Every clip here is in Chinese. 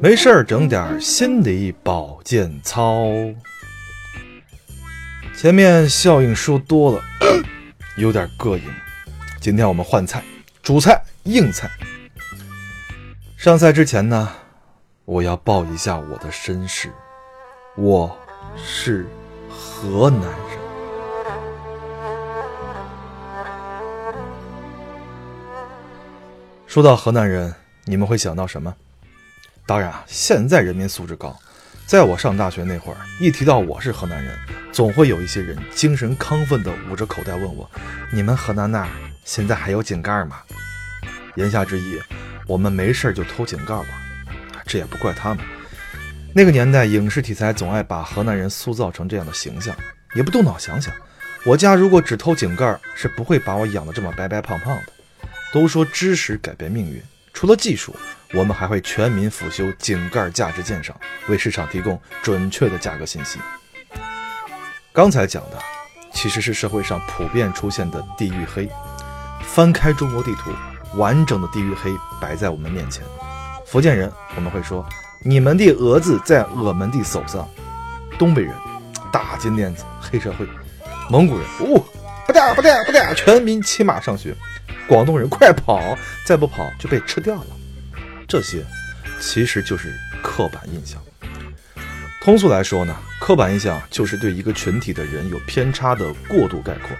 没事儿整点心理保健操。前面效应说多了，有点膈应。今天我们换菜，主菜硬菜。上菜之前呢，我要报一下我的身世，我是河南人。说到河南人，你们会想到什么？当然啊，现在人民素质高。在我上大学那会儿，一提到我是河南人，总会有一些人精神亢奋地捂着口袋问我：“你们河南那儿现在还有井盖吗？”言下之意，我们没事就偷井盖玩。这也不怪他们。那个年代，影视题材总爱把河南人塑造成这样的形象，也不动脑想想，我家如果只偷井盖，是不会把我养得这么白白胖胖的。都说知识改变命运，除了技术。我们还会全民辅修井盖价值鉴赏，为市场提供准确的价格信息。刚才讲的其实是社会上普遍出现的地域黑。翻开中国地图，完整的地域黑摆在我们面前。福建人我们会说：“你们的蛾子在我们的手上。”东北人大金链子黑社会。蒙古人哦，不带不带不带，全民骑马上学。广东人快跑，再不跑就被吃掉了。这些其实就是刻板印象。通俗来说呢，刻板印象就是对一个群体的人有偏差的过度概括，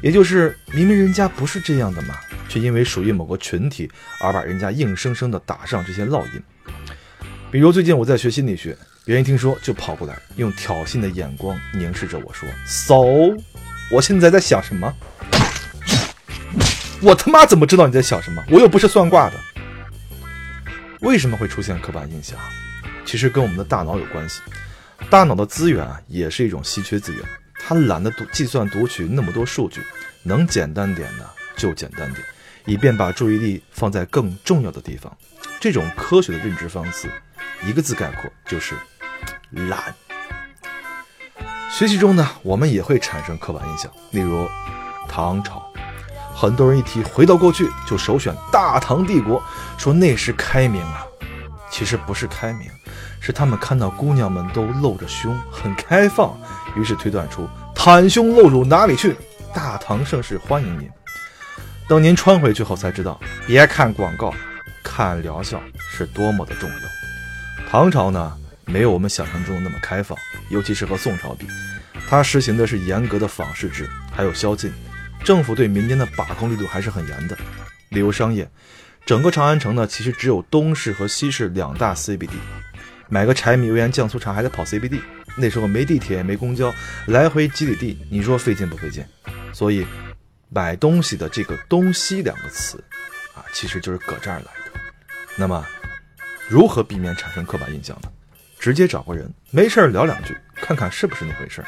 也就是明明人家不是这样的嘛，却因为属于某个群体而把人家硬生生的打上这些烙印。比如最近我在学心理学，别人一听说就跑过来，用挑衅的眼光凝视着我说：“So，我现在在想什么？我他妈怎么知道你在想什么？我又不是算卦的。”为什么会出现刻板印象？其实跟我们的大脑有关系。大脑的资源啊，也是一种稀缺资源，它懒得读计算读取那么多数据，能简单点呢就简单点，以便把注意力放在更重要的地方。这种科学的认知方式，一个字概括就是懒。学习中呢，我们也会产生刻板印象，例如唐朝。很多人一提回到过去，就首选大唐帝国，说那是开明啊。其实不是开明，是他们看到姑娘们都露着胸，很开放，于是推断出袒胸露乳哪里去？大唐盛世欢迎您。等您穿回去后才知道，别看广告，看疗效是多么的重要。唐朝呢，没有我们想象中那么开放，尤其是和宋朝比，它实行的是严格的仿式制，还有宵禁。政府对民间的把控力度还是很严的，例如商业，整个长安城呢，其实只有东市和西市两大 CBD，买个柴米油盐酱醋茶还得跑 CBD，那时候没地铁没公交，来回几里地，你说费劲不费劲？所以买东西的这个东西两个词，啊，其实就是搁这儿来的。那么，如何避免产生刻板印象呢？直接找个人没事聊两句，看看是不是那回事。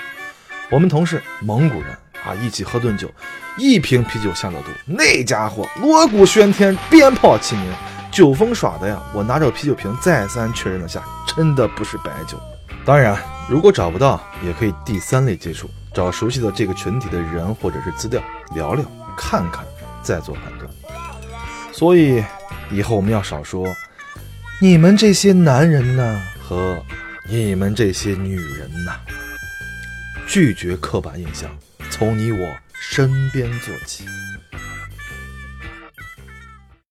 我们同事蒙古人。啊！一起喝顿酒，一瓶啤酒下了肚，那家伙锣鼓喧天，鞭炮齐鸣，酒疯耍的呀！我拿着啤酒瓶再三确认了下，真的不是白酒。当然，如果找不到，也可以第三类接触，找熟悉的这个群体的人或者是资料聊聊，看看，再做判断。所以以后我们要少说“你们这些男人呢”和“你们这些女人呐”，拒绝刻板印象。从你我身边做起。